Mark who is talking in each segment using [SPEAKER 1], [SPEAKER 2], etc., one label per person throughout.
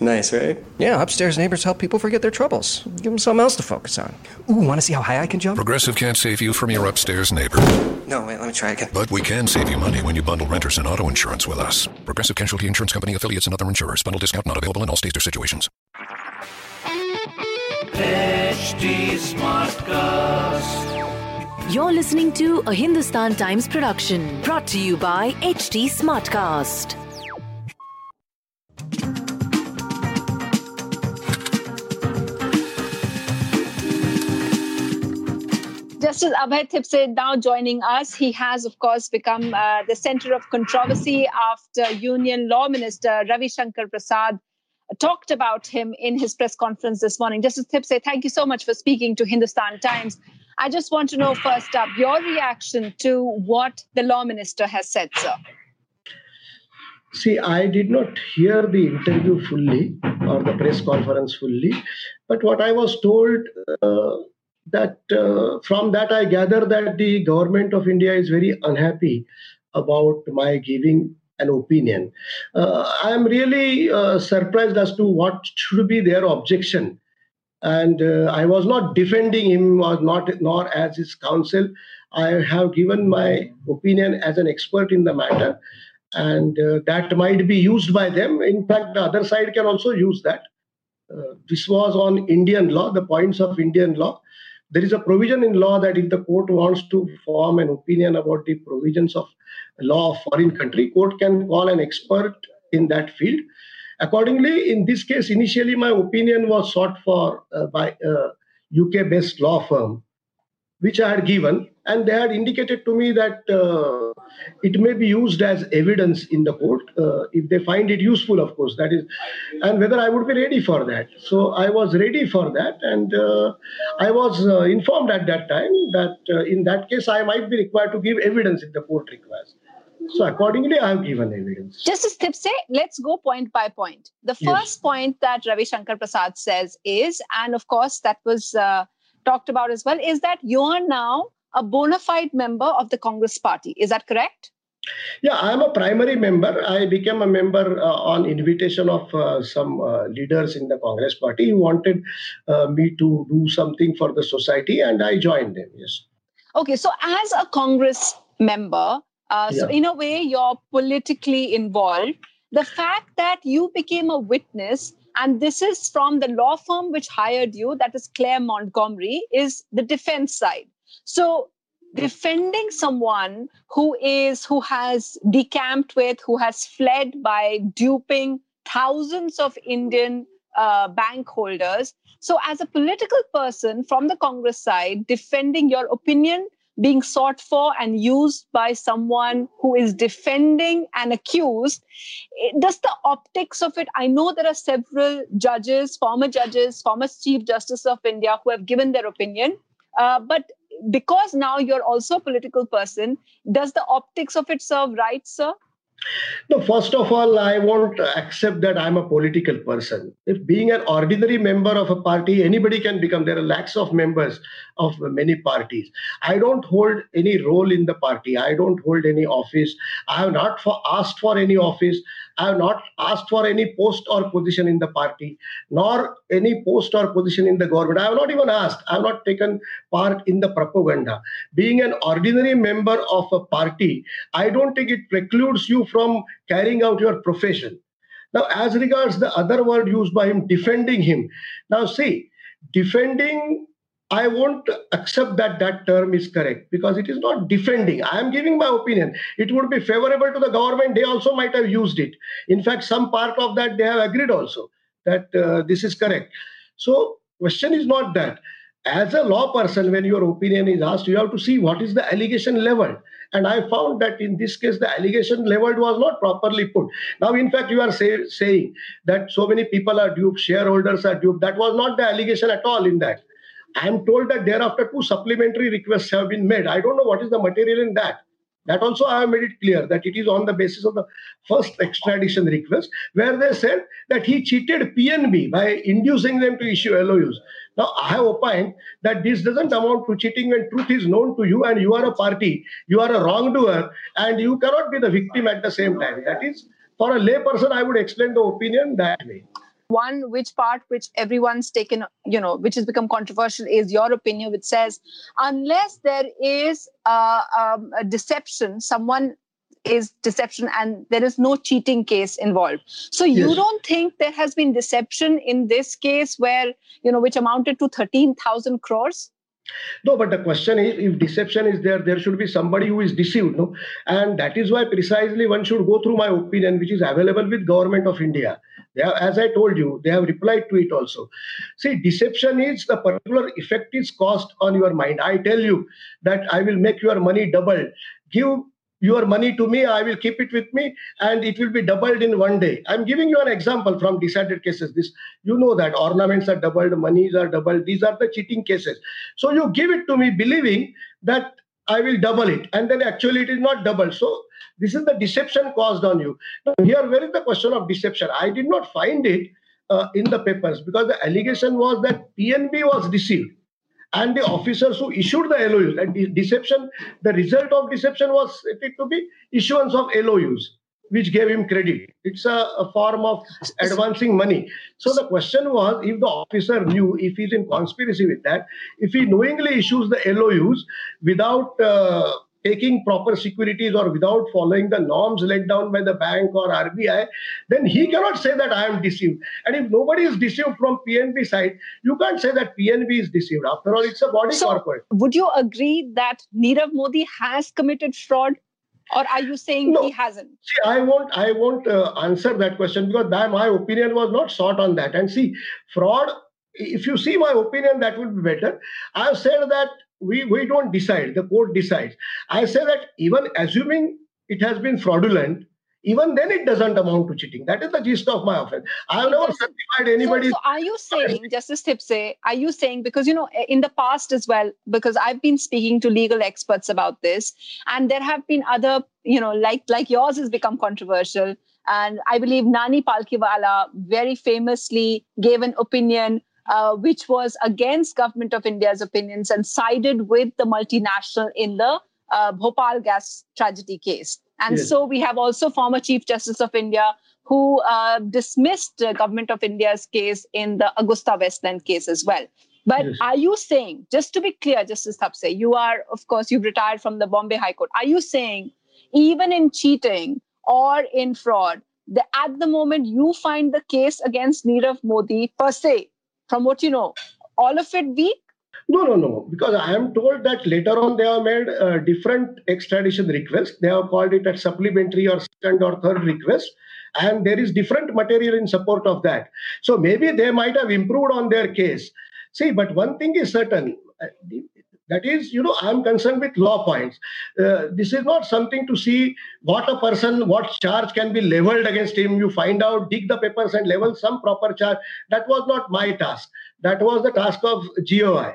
[SPEAKER 1] Nice, right? Yeah, upstairs neighbors help people forget their troubles. Give them something else to focus on. Ooh, want to see how high I can jump?
[SPEAKER 2] Progressive can't save you from your upstairs neighbor,
[SPEAKER 1] No, wait, let me try again.
[SPEAKER 2] but we can save you money when you bundle renters and auto insurance with us. Progressive Casualty Insurance Company affiliates and other insurers. Bundle discount not available in all states or situations.
[SPEAKER 3] HT Smartcast.
[SPEAKER 4] You're listening to a Hindustan Times production brought to you by HT Smartcast.
[SPEAKER 5] Justice Abhay Thipsay now joining us. He has, of course, become uh, the center of controversy after Union Law Minister Ravi Shankar Prasad talked about him in his press conference this morning. Justice Thipsay, thank you so much for speaking to Hindustan Times. I just want to know first up your reaction to what the law minister has said, sir.
[SPEAKER 6] See, I did not hear the interview fully or the press conference fully, but what I was told uh, that uh, from that I gather that the government of India is very unhappy about my giving an opinion. Uh, I am really uh, surprised as to what should be their objection. And uh, I was not defending him or not, nor as his counsel. I have given my opinion as an expert in the matter, and uh, that might be used by them. In fact, the other side can also use that. Uh, this was on Indian law, the points of Indian law. There is a provision in law that if the court wants to form an opinion about the provisions of law of foreign country, court can call an expert in that field. Accordingly, in this case, initially my opinion was sought for uh, by a UK-based law firm, which I had given, and they had indicated to me that uh, it may be used as evidence in the court uh, if they find it useful, of course. That is, and whether I would be ready for that. So I was ready for that, and uh, I was uh, informed at that time that uh, in that case I might be required to give evidence if the court requires. So accordingly, I have given evidence.
[SPEAKER 5] Justice Thipsay, let's go point by point. The
[SPEAKER 6] Yes.
[SPEAKER 5] first point that Ravi Shankar Prasad says is, and of course that was uh, talked about as well, is that you are now a bona fide member of the Congress party. Is that correct?
[SPEAKER 6] Yeah, I am a primary member. I became a member uh, on invitation of uh, some uh, leaders in the Congress party who wanted uh, me to do something for the society, and I joined them. Yes.
[SPEAKER 5] Okay, so as a Congress member, uh, so in a way you're politically involved. The fact that you became a witness, and this is from the law firm which hired you, that is Clare Montgomery, is the defense side. So defending someone who is who has decamped with, who has fled by duping thousands of Indian uh, bank holders. So, as a political person from the Congress side, defending your opinion being sought for and used by someone who is defending an accused, does the optics of it? I know there are several judges, former judges, former Chief Justice of India who have given their opinion, uh, but because now you're also a political person, does the optics of it serve right, sir?
[SPEAKER 6] No, first of all, I won't accept that I'm a political person. If being an ordinary member of a party, anybody can become. There are lakhs of members of many parties. I don't hold any role in the party. I don't hold any office. I have not for, asked for any office. I have not asked for any post or position in the party, nor any post or position in the government. I have not even asked. I have not taken part in the propaganda. Being an ordinary member of a party, I don't think it precludes you from carrying out your profession. Now, as regards the other word used by him, defending him. Now, see, defending, I won't accept that that term is correct because it is not defending. I am giving my opinion. It would be favorable to the government. They also might have used it. In fact, some part of that they have agreed also that uh, this is correct. So, question is not that. As a law person, when your opinion is asked, you have to see what is the allegation level. And I found that in this case, the allegation leveled was not properly put. Now, in fact, you are say, saying that so many people are duped, shareholders are duped. That was not the allegation at all in that. I am told that thereafter two supplementary requests have been made. I don't know what is the material in that. That also I have made it clear that it is on the basis of the first extradition request, where they said that he cheated PNB by inducing them to issue LOUs. Now, I have opined that this doesn't amount to cheating when truth is known to you and you are a party, you are a wrongdoer, and you cannot be the victim at the same time. That is, for a layperson, I would explain the opinion that way
[SPEAKER 5] one which part which everyone's taken you know which has become controversial is your opinion which says unless there is a, um, a deception someone is deception and there is no cheating case involved so you yes. don't think there has been deception in this case where you know which amounted to 13000 crores
[SPEAKER 6] no, but the question is if deception is there, there should be somebody who is deceived. No? And that is why precisely one should go through my opinion, which is available with Government of India. They Have, as I told you, they have replied to it also. See, deception is the particular effect is caused on your mind. I tell you that I will make your money double. Give your money to me i will keep it with me and it will be doubled in one day. I'm giving you an example from decided cases. This you know that ornaments are doubled monies are doubled. These are the cheating cases. So you give it to me believing that i will double it and then actually it is not doubled. So this is the deception caused on you. Now here where is the question of deception? I did not find it uh, in the papers because the allegation was that pnb was deceived and the officers who issued the LOUs. And the deception, the result of deception was it to be issuance of LOUs, which gave him credit. It's a, a, form of advancing money. So the question was if the officer knew, if he's in conspiracy with that, if he knowingly issues the LOUs without uh, taking proper securities or without following the norms laid down by the bank or RBI, then he cannot say that I am deceived. And if nobody is deceived from PNB side, you can't say that PNB is deceived. After all, it's a body so corporate.
[SPEAKER 5] Would you agree that Nirav Modi has committed fraud? Or are you saying no. he hasn't?
[SPEAKER 6] See, I won't. I won't uh, answer that question because that, my opinion was not sought on that. And see, fraud. If you see my opinion, that would be better. I have said that we, we don't decide, the court decides. I say that even assuming it has been fraudulent, even then it doesn't amount to cheating. That is the gist of my offense. I have never certified anybody.
[SPEAKER 5] So, so are you saying, Justice Thipsay, are you saying, because, you know, eh, in the past as well, because I've been speaking to legal experts about this, and there have been other, you know, like, like yours has become controversial. And I believe Nani Palkhiwala very famously gave an opinion uh, which was against government of India's opinions and sided with the multinational in the uh, Bhopal gas tragedy case. And yes. so we have also former Chief Justice of India who uh, dismissed the government of India's case in the AgustaWestland case as well. But yes. are you saying, just to be clear, Justice Thipsay, you are, of course, you've retired from the Bombay High Court. Are you saying, even in cheating or in fraud, the, at the moment you find the case against Nirav Modi per se from what you know, all of it weak?
[SPEAKER 6] No, no, no. Because I am told that later on they have made uh, different extradition requests. They have called it a supplementary or second or third request. And there is different material in support of that. So maybe they might have improved on their case. See, but one thing is certain. That is, you know, I'm concerned with law points. Uh, this is not something to see what a person, what charge can be leveled against him. You find out, dig the papers and level some proper charge. That was not my task. That was the task of GOI.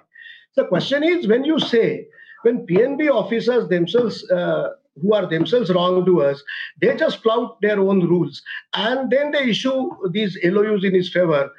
[SPEAKER 6] The question is when you say, when PNB officers themselves, uh, who are themselves wrongdoers, they just flout their own rules and then they issue these LOUs in his favor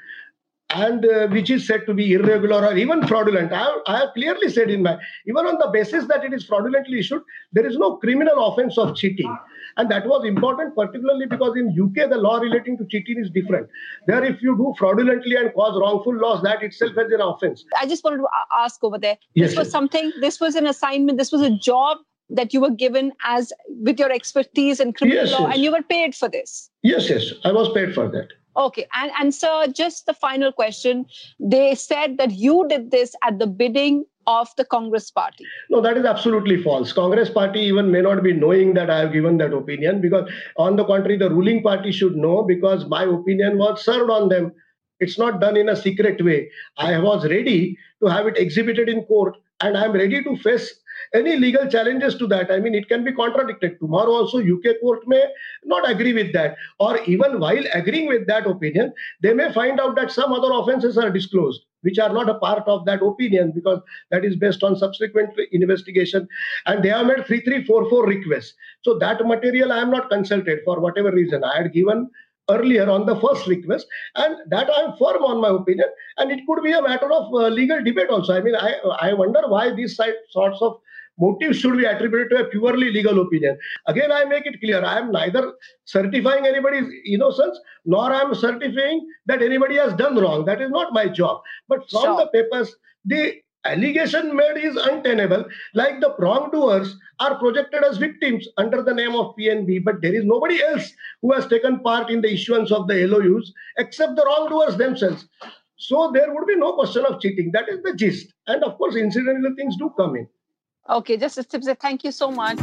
[SPEAKER 6] and uh, which is said to be irregular or even fraudulent. I have, I have, clearly said in my, even on the basis that it is fraudulently issued, there is no criminal offense of cheating. And that was important, particularly because in UK, the law relating to cheating is different. There, if you do fraudulently and cause wrongful loss, that itself is an offense.
[SPEAKER 5] I just wanted to ask over there. This yes, was yes. something, this was an assignment, this was a job that you were given as with your expertise in criminal yes, law, yes. and you were paid for this.
[SPEAKER 6] Yes, yes, I was paid for that.
[SPEAKER 5] Okay. And, and sir, just the final question. They said that you did this at the bidding of the Congress party.
[SPEAKER 6] No, that is absolutely false. Congress party even may not be knowing that I have given that opinion because, on the contrary, the ruling party should know because my opinion was served on them. It's not done in a secret way. I was ready to have it exhibited in court and I'm ready to face any legal challenges to that. I mean, it can be contradicted. Tomorrow also, UK court may not agree with that. Or even while agreeing with that opinion, they may find out that some other offenses are disclosed. which are not a part of that opinion because that is based on subsequent investigation. And they have made 3344 requests. So that material I am not consulted for whatever reason. I had given earlier on the first request and that i'm firm on my opinion and it could be a matter of uh, legal debate also i mean i i wonder why these sorts of motives should be attributed to a purely legal opinion. Again, I make it clear I am neither certifying anybody's innocence nor I am certifying that anybody has done wrong. That is not my job. But from sure. the papers, the allegation made is untenable. Like the wrongdoers are projected as victims under the name of PNB, but there is nobody else who has taken part in the issuance of the LOUs except the wrongdoers themselves. So there would be no question of cheating. That is the gist. And of course, incidental things do come in.
[SPEAKER 5] Okay, just a tip. Thank you so much.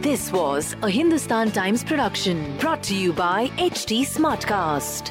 [SPEAKER 4] This was a Hindustan Times production brought to you by HT Smartcast.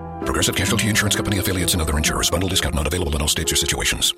[SPEAKER 2] Progressive Casualty Insurance Company affiliates and other insurers. Bundle discount not available in all states or situations.